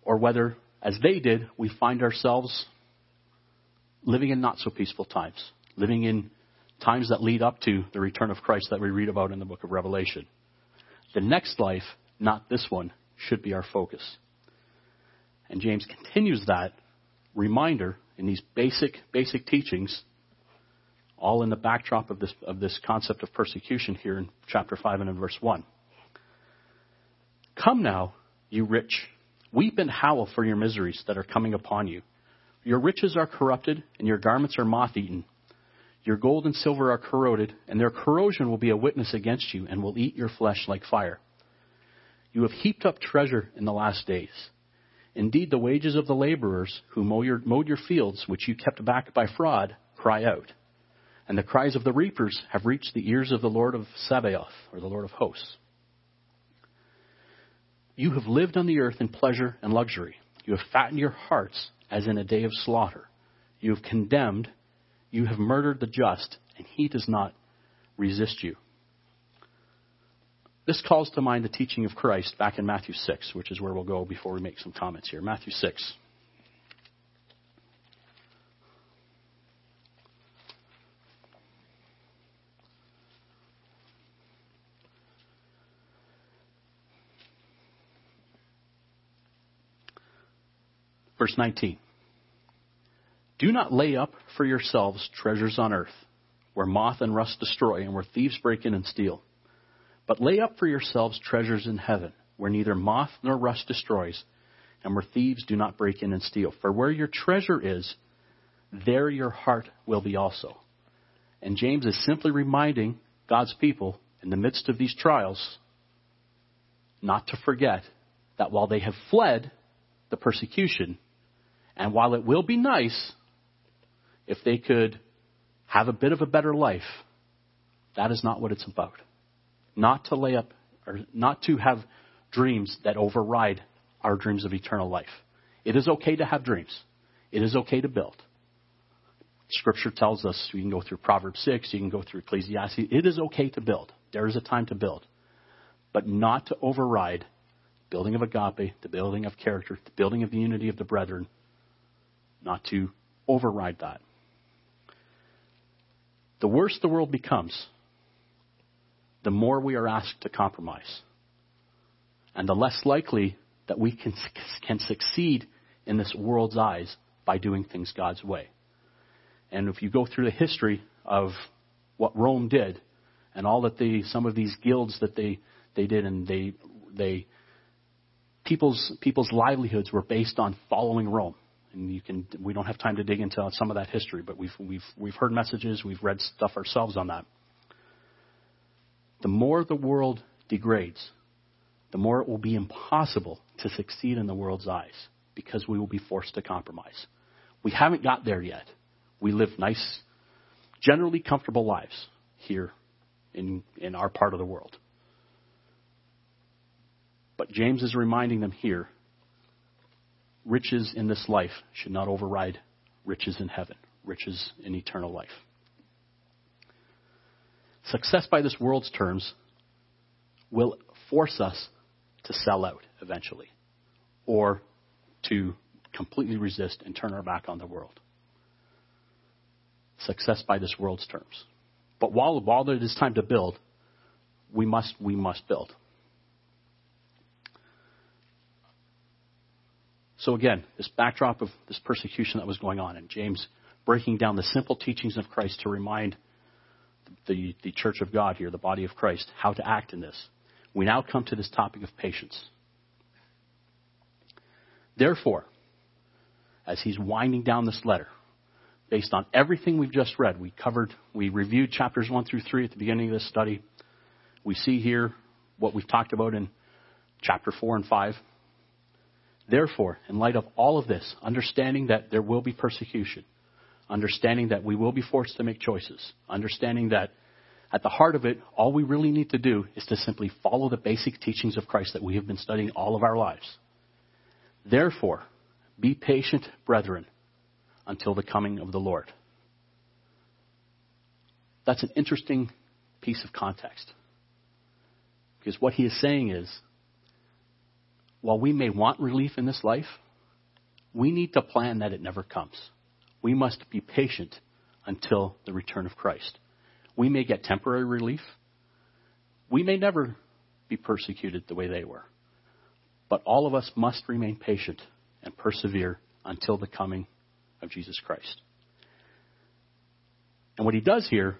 or whether, as they did, we find ourselves living in not so peaceful times, living in times that lead up to the return of Christ that we read about in the book of Revelation. The next life, not this one, should be our focus. And James continues that reminder in these basic, basic teachings, all in the backdrop of this, of this concept of persecution here in chapter 5 and in verse 1. Come now, you rich Weep and howl for your miseries that are coming upon you. Your riches are corrupted, and your garments are moth eaten. Your gold and silver are corroded, and their corrosion will be a witness against you, and will eat your flesh like fire. You have heaped up treasure in the last days. Indeed, the wages of the laborers who your, mowed your fields, which you kept back by fraud, cry out. And the cries of the reapers have reached the ears of the Lord of Sabaoth, or the Lord of hosts. You have lived on the earth in pleasure and luxury. You have fattened your hearts as in a day of slaughter. You have condemned, you have murdered the just, and he does not resist you. This calls to mind the teaching of Christ back in Matthew 6, which is where we'll go before we make some comments here. Matthew 6. Verse 19. Do not lay up for yourselves treasures on earth, where moth and rust destroy and where thieves break in and steal. But lay up for yourselves treasures in heaven, where neither moth nor rust destroys, and where thieves do not break in and steal. For where your treasure is, there your heart will be also. And James is simply reminding God's people in the midst of these trials not to forget that while they have fled the persecution, and while it will be nice if they could have a bit of a better life, that is not what it's about. Not to lay up, or not to have dreams that override our dreams of eternal life. It is okay to have dreams. It is okay to build. Scripture tells us, you can go through Proverbs 6, you can go through Ecclesiastes. It is okay to build. There is a time to build. But not to override building of agape, the building of character, the building of the unity of the brethren, not to override that. The worse the world becomes, the more we are asked to compromise. And the less likely that we can, can succeed in this world's eyes by doing things God's way. And if you go through the history of what Rome did and all that the some of these guilds that they, they did and they they people's people's livelihoods were based on following Rome and you can we don't have time to dig into some of that history, but we've we've we've heard messages, we've read stuff ourselves on that. The more the world degrades, the more it will be impossible to succeed in the world's eyes because we will be forced to compromise. We haven't got there yet. We live nice, generally comfortable lives here in, in our part of the world. But James is reminding them here riches in this life should not override riches in heaven, riches in eternal life. Success by this world's terms will force us to sell out eventually or to completely resist and turn our back on the world. Success by this world's terms. But while, while it is time to build, we must, we must build. So again, this backdrop of this persecution that was going on, and James breaking down the simple teachings of Christ to remind the, the church of God here, the body of Christ, how to act in this. We now come to this topic of patience. Therefore, as he's winding down this letter, based on everything we've just read, we covered, we reviewed chapters 1 through 3 at the beginning of this study. We see here what we've talked about in chapter 4 and 5. Therefore, in light of all of this, understanding that there will be persecution, understanding that we will be forced to make choices, understanding that at the heart of it, all we really need to do is to simply follow the basic teachings of Christ that we have been studying all of our lives. Therefore, be patient, brethren, until the coming of the Lord. That's an interesting piece of context. Because what he is saying is while we may want relief in this life, we need to plan that it never comes. We must be patient until the return of Christ. We may get temporary relief. We may never be persecuted the way they were. But all of us must remain patient and persevere until the coming of Jesus Christ. And what he does here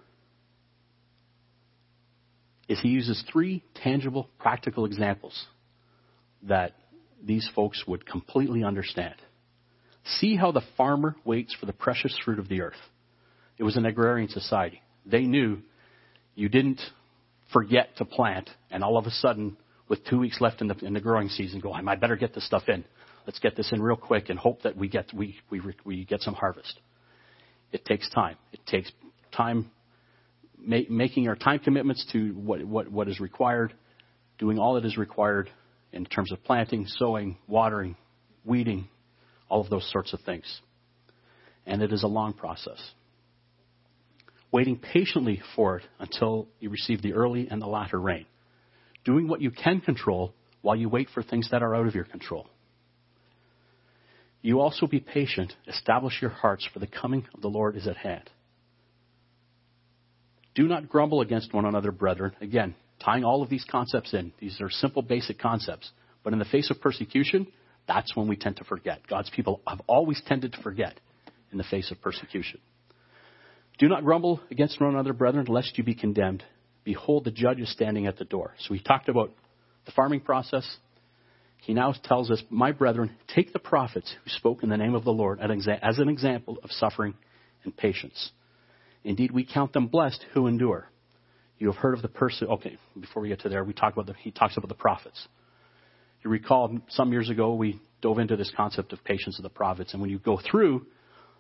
is he uses three tangible, practical examples that these folks would completely understand. See how the farmer waits for the precious fruit of the earth. It was an agrarian society. They knew you didn't forget to plant, and all of a sudden, with two weeks left in the, in the growing season, go, I better get this stuff in. Let's get this in real quick and hope that we get, we, we, we get some harvest. It takes time. It takes time ma- making our time commitments to what, what, what is required, doing all that is required in terms of planting, sowing, watering, weeding, all of those sorts of things. And it is a long process. Waiting patiently for it until you receive the early and the latter rain. Doing what you can control while you wait for things that are out of your control. You also be patient, establish your hearts, for the coming of the Lord is at hand. Do not grumble against one another, brethren. Again, tying all of these concepts in. These are simple, basic concepts. But in the face of persecution, that's when we tend to forget. God's people have always tended to forget in the face of persecution. Do not grumble against one another, brethren, lest you be condemned. Behold, the judge is standing at the door. So we talked about the farming process, he now tells us, My brethren, take the prophets who spoke in the name of the Lord as an example of suffering and patience. Indeed, we count them blessed who endure. You have heard of the person. Okay, before we get to there, we talk about the, he talks about the prophets. You recall some years ago we dove into this concept of patience of the prophets, and when you go through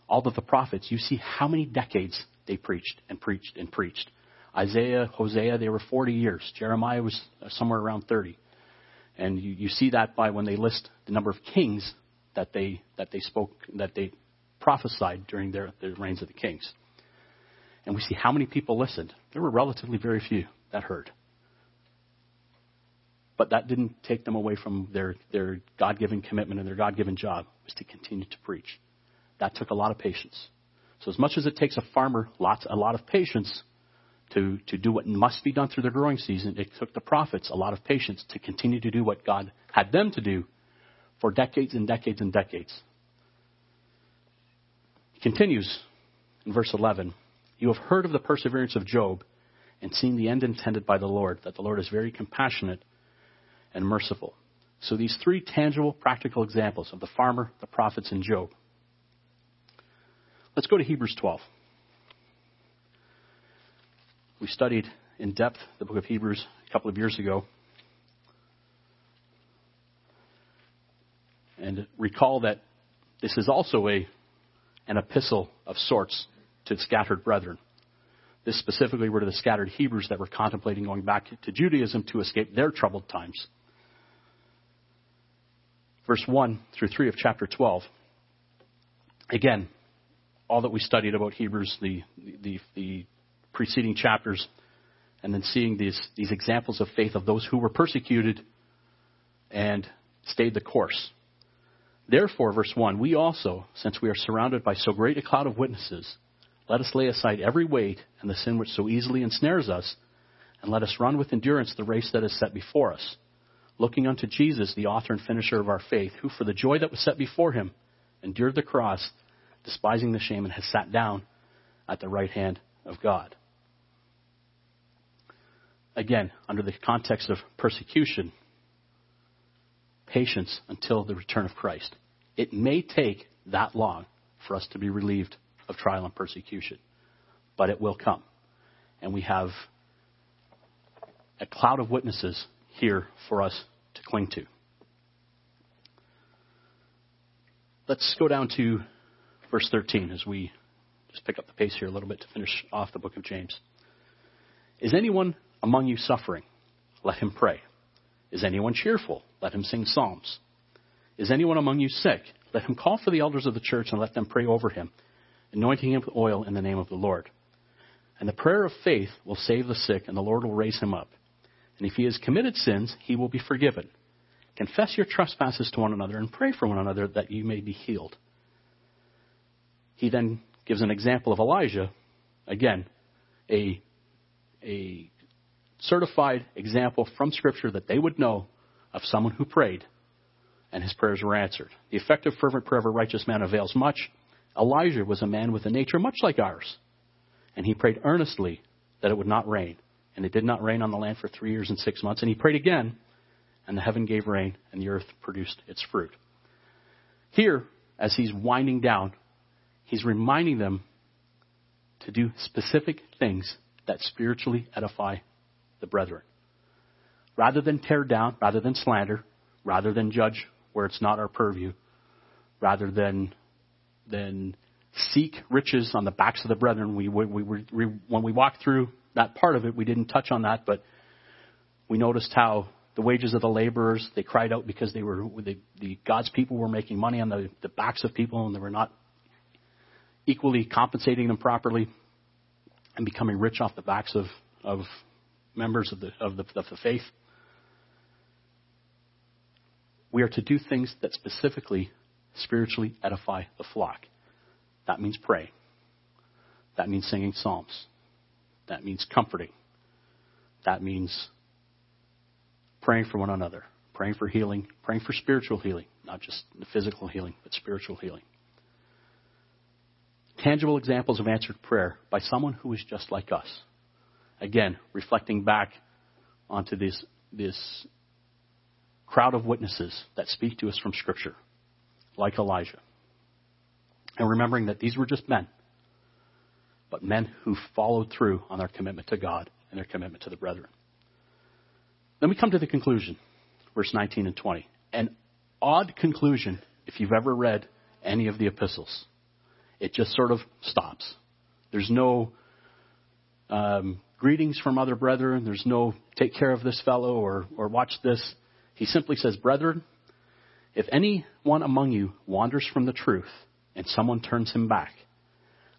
all of the prophets, you see how many decades they preached and preached and preached. Isaiah, Hosea, they were 40 years. Jeremiah was uh, somewhere around 30. And you, you see that by when they list the number of kings that they, that they spoke, that they prophesied during their, their reigns of the kings. And we see how many people listened. There were relatively very few that heard. But that didn't take them away from their, their God given commitment and their God given job was to continue to preach. That took a lot of patience. So as much as it takes a farmer lots, a lot of patience to, to do what must be done through the growing season, it took the prophets a lot of patience to continue to do what God had them to do for decades and decades and decades. He continues in verse 11 You have heard of the perseverance of Job and seen the end intended by the Lord, that the Lord is very compassionate and merciful. So these three tangible, practical examples of the farmer, the prophets, and Job. Let's go to Hebrews 12. We studied in depth the book of Hebrews a couple of years ago. And recall that this is also a, an epistle of sorts to scattered brethren. This specifically were to the scattered Hebrews that were contemplating going back to Judaism to escape their troubled times. Verse 1 through 3 of chapter 12. Again, all that we studied about Hebrews, the, the, the preceding chapters and then seeing these, these examples of faith of those who were persecuted and stayed the course. Therefore, verse 1, we also, since we are surrounded by so great a cloud of witnesses, let us lay aside every weight and the sin which so easily ensnares us, and let us run with endurance the race that is set before us, looking unto Jesus, the author and finisher of our faith, who for the joy that was set before him endured the cross, despising the shame, and has sat down at the right hand of God again, under the context of persecution, patience until the return of Christ. It may take that long for us to be relieved of trial and persecution, but it will come. And we have a cloud of witnesses here for us to cling to. Let's go down to verse 13 as we just pick up the pace here a little bit to finish off the book of James. Is anyone among you suffering? Let him pray. Is anyone cheerful? Let him sing psalms. Is anyone among you sick? Let him call for the elders of the church and let them pray over him, anointing him with oil in the name of the Lord. And the prayer of faith will save the sick, and the Lord will raise him up. And if he has committed sins, he will be forgiven. Confess your trespasses to one another and pray for one another that you may be healed. He then gives an example of Elijah, again, a, a certified example from Scripture that they would know of someone who prayed and his prayers were answered. The effective, fervent prayer of a righteous man avails much. Elijah was a man with a nature much like ours, and he prayed earnestly that it would not rain. And it did not rain on the land for three years and six months. And he prayed again, and the heaven gave rain, and the earth produced its fruit. Here, as he's winding down, he's reminding them to do specific things that spiritually edify the brethren. Rather than tear down, rather than slander, rather than judge where it's not our purview, rather than than seek riches on the backs of the brethren. We, we, we, we, when we walk through that part of it, we didn't touch on that, but we noticed how the wages of the laborers. They cried out because they were the, the God's people were making money on the, the backs of people and they were not equally compensating them properly and becoming rich off the backs of, of members of the, of the, of the faith. We are to do things that specifically spiritually edify the flock. That means pray. That means singing psalms. That means comforting. That means praying for one another, praying for healing, praying for spiritual healing, not just the physical healing, but spiritual healing. Tangible examples of answered prayer by someone who is just like us. Again, reflecting back onto this, this crowd of witnesses that speak to us from Scripture, like Elijah. And remembering that these were just men, but men who followed through on their commitment to God and their commitment to the brethren. Then we come to the conclusion, verse 19 and 20. An odd conclusion if you've ever read any of the epistles. It just sort of stops. There's no um, greetings from other brethren. There's no take care of this fellow or, or watch this. He simply says, Brethren, if anyone among you wanders from the truth and someone turns him back,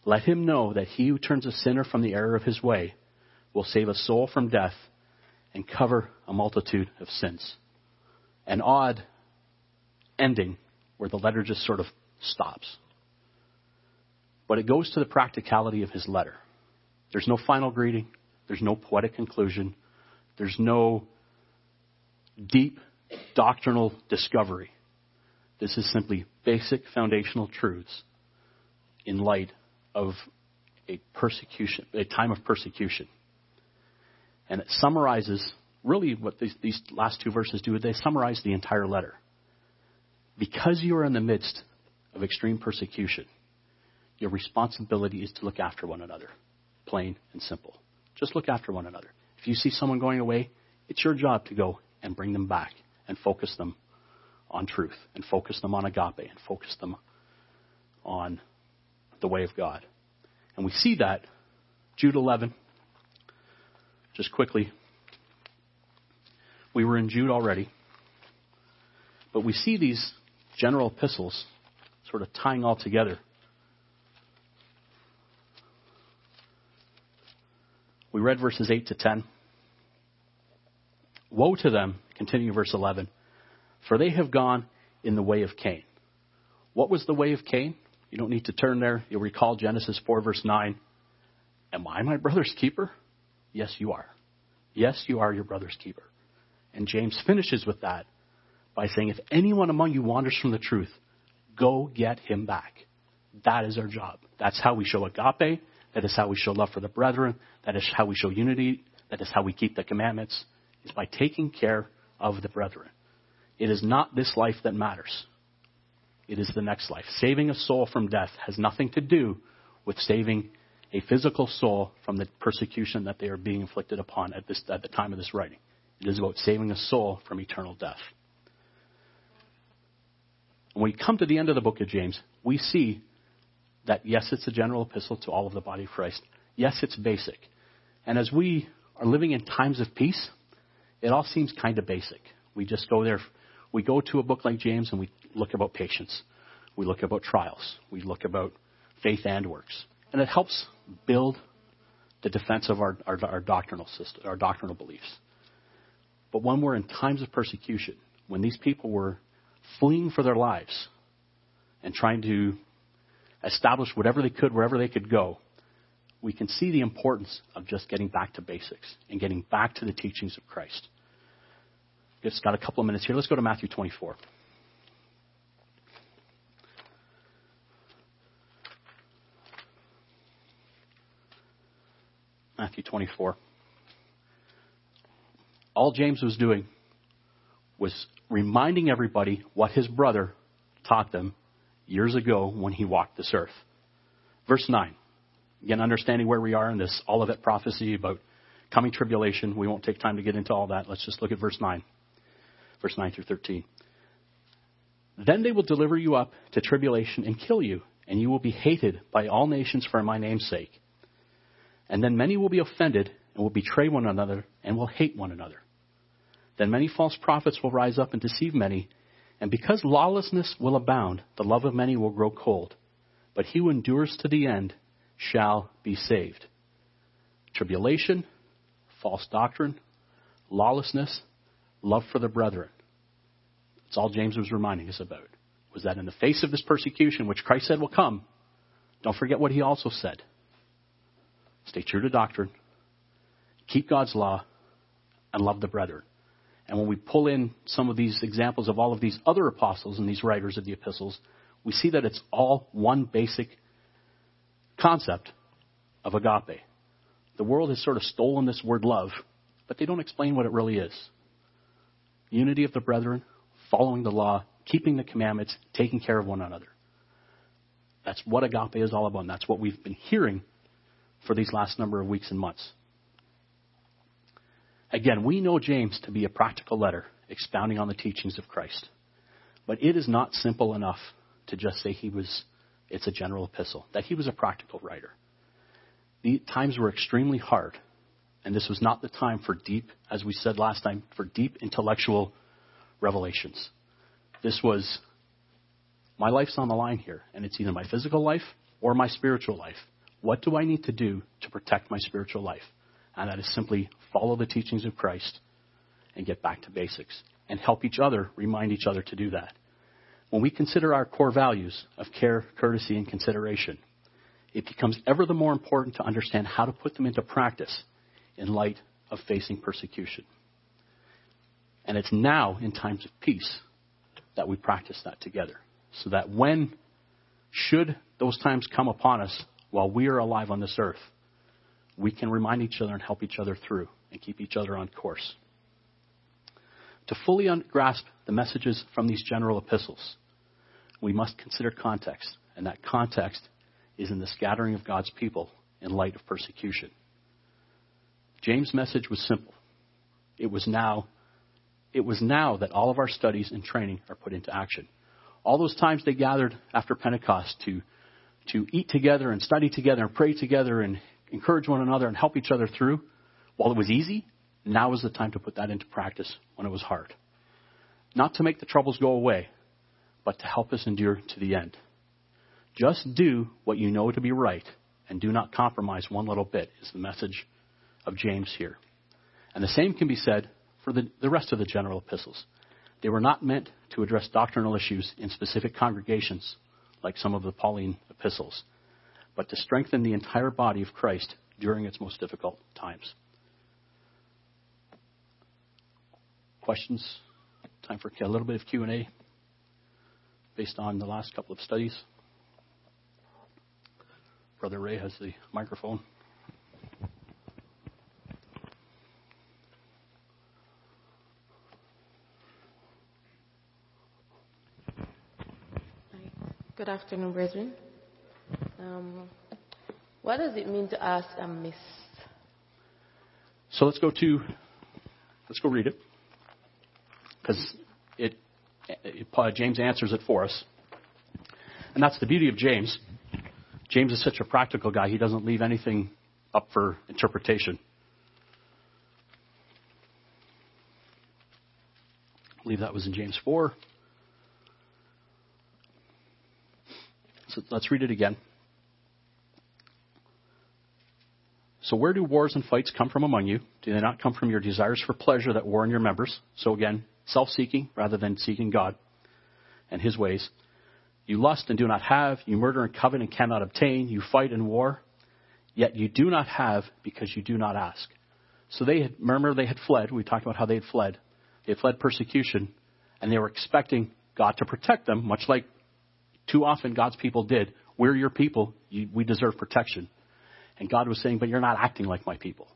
let him know that he who turns a sinner from the error of his way will save a soul from death and cover a multitude of sins. An odd ending where the letter just sort of stops. But it goes to the practicality of his letter. There's no final greeting. There's no poetic conclusion. There's no deep doctrinal discovery. This is simply basic foundational truths in light of a persecution, a time of persecution. And it summarizes really what these, these last two verses do. They summarize the entire letter. Because you are in the midst of extreme persecution, your responsibility is to look after one another. Plain and simple. Just look after one another. If you see someone going away, it's your job to go and bring them back and focus them on truth and focus them on agape and focus them on the way of God. And we see that, Jude 11, just quickly. We were in Jude already, but we see these general epistles sort of tying all together. We read verses 8 to 10. Woe to them, continuing verse 11, for they have gone in the way of Cain. What was the way of Cain? You don't need to turn there. You'll recall Genesis 4, verse 9. Am I my brother's keeper? Yes, you are. Yes, you are your brother's keeper. And James finishes with that by saying, If anyone among you wanders from the truth, go get him back. That is our job. That's how we show agape. That is how we show love for the brethren. That is how we show unity. That is how we keep the commandments, is by taking care of the brethren. It is not this life that matters. It is the next life. Saving a soul from death has nothing to do with saving a physical soul from the persecution that they are being inflicted upon at, this, at the time of this writing. It is about saving a soul from eternal death. When we come to the end of the book of James, we see that yes, it's a general epistle to all of the body of Christ. Yes, it's basic. And as we are living in times of peace, it all seems kind of basic. We just go there, we go to a book like James and we look about patience. We look about trials. We look about faith and works. And it helps build the defense of our, our, our doctrinal system, our doctrinal beliefs. But when we're in times of persecution, when these people were fleeing for their lives and trying to establish whatever they could, wherever they could go, we can see the importance of just getting back to basics and getting back to the teachings of Christ. Just got a couple of minutes here. Let's go to Matthew 24. Matthew 24. All James was doing was reminding everybody what his brother taught them years ago when he walked this earth. Verse 9. Again, understanding where we are in this Olivet prophecy about coming tribulation. We won't take time to get into all that. Let's just look at verse 9. Verse 9 through 13. Then they will deliver you up to tribulation and kill you, and you will be hated by all nations for my name's sake. And then many will be offended and will betray one another and will hate one another. Then many false prophets will rise up and deceive many, and because lawlessness will abound, the love of many will grow cold. But he who endures to the end shall be saved. Tribulation, false doctrine, lawlessness, love for the brethren. That's all James was reminding us about. Was that in the face of this persecution, which Christ said will come, don't forget what he also said. Stay true to doctrine, keep God's law, and love the brethren. And when we pull in some of these examples of all of these other apostles and these writers of the epistles, we see that it's all one basic concept of agape. The world has sort of stolen this word love, but they don't explain what it really is. Unity of the brethren, following the law, keeping the commandments, taking care of one another. That's what agape is all about. And that's what we've been hearing for these last number of weeks and months. Again, we know James to be a practical letter expounding on the teachings of Christ. But it is not simple enough to just say he was, it's a general epistle, that he was a practical writer. The times were extremely hard, and this was not the time for deep, as we said last time, for deep intellectual revelations. This was, my life's on the line here, and it's either my physical life or my spiritual life. What do I need to do to protect my spiritual life? And that is simply follow the teachings of Christ and get back to basics and help each other, remind each other to do that. When we consider our core values of care, courtesy, and consideration, it becomes ever the more important to understand how to put them into practice in light of facing persecution. And it's now, in times of peace, that we practice that together. So that when, should those times come upon us while we are alive on this earth, we can remind each other and help each other through and keep each other on course. To fully grasp the messages from these general epistles, we must consider context, and that context is in the scattering of God's people in light of persecution. James' message was simple. It was now it was now that all of our studies and training are put into action. All those times they gathered after Pentecost to, to eat together and study together and pray together and encourage one another and help each other through, while it was easy, now is the time to put that into practice when it was hard. Not to make the troubles go away, but to help us endure to the end. Just do what you know to be right and do not compromise one little bit, is the message of James here. And the same can be said for the, the rest of the general epistles. They were not meant to address doctrinal issues in specific congregations like some of the Pauline epistles, but to strengthen the entire body of Christ during its most difficult times. Questions? Time for a little bit of Q&A based on the last couple of studies. Brother Ray has the microphone. Good afternoon, brethren. Um, what does it mean to ask amiss? So let's go to, let's go read it. Because it, it, James answers it for us. And that's the beauty of James. James is such a practical guy, he doesn't leave anything up for interpretation. I believe that was in James 4. Let's read it again. So where do wars and fights come from among you? Do they not come from your desires for pleasure that war in your members? So again, self-seeking rather than seeking God and his ways. You lust and do not have. You murder and covet and cannot obtain. You fight and war. Yet you do not have because you do not ask. So they had, remember they had fled. We talked about how they had fled. They had fled persecution and they were expecting God to protect them, much like too often God's people did. We're your people. You, we deserve protection. And God was saying, but you're not acting like my people.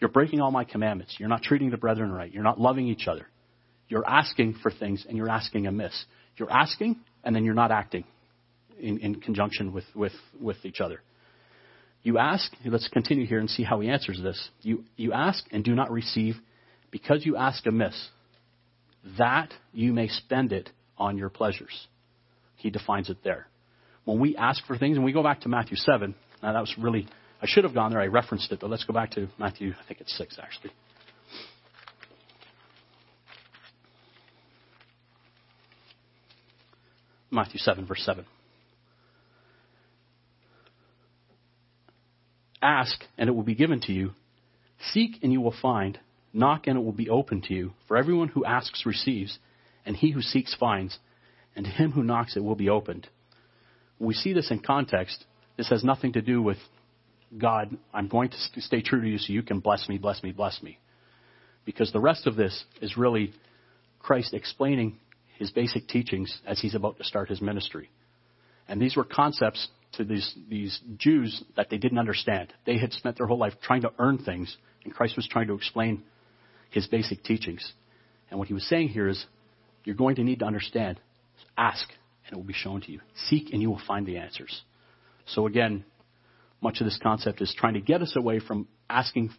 You're breaking all my commandments. You're not treating the brethren right. You're not loving each other. You're asking for things and you're asking amiss. You're asking and then you're not acting in, in conjunction with, with, with each other. You ask, let's continue here and see how he answers this. You, you ask and do not receive because you ask amiss, that you may spend it on your pleasures. He defines it there. When we ask for things, and we go back to Matthew 7, now that was really, I should have gone there, I referenced it, but let's go back to Matthew, I think it's 6 actually. Matthew 7, verse 7. Ask, and it will be given to you. Seek, and you will find. Knock, and it will be open to you. For everyone who asks receives, and he who seeks finds and to him who knocks it will be opened. When we see this in context, this has nothing to do with God, I'm going to stay true to you so you can bless me, bless me, bless me. Because the rest of this is really Christ explaining his basic teachings as he's about to start his ministry. And these were concepts to these, these Jews that they didn't understand. They had spent their whole life trying to earn things, and Christ was trying to explain his basic teachings. And what he was saying here is, you're going to need to understand. Ask, and it will be shown to you. Seek, and you will find the answers. So again, much of this concept is trying to get us away from asking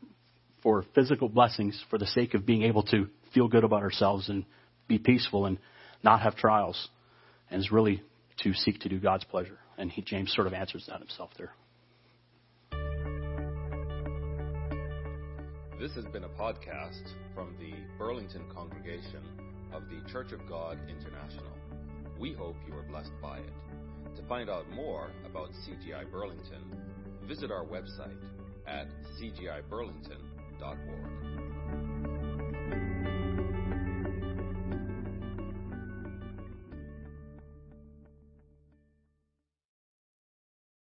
for physical blessings for the sake of being able to feel good about ourselves and be peaceful and not have trials. And is really to seek to do God's pleasure. And he, James sort of answers that himself there. This has been a podcast from the Burlington congregation of the Church of God International. We hope you are blessed by it. To find out more about CGI Burlington, visit our website at cgiburlington.org.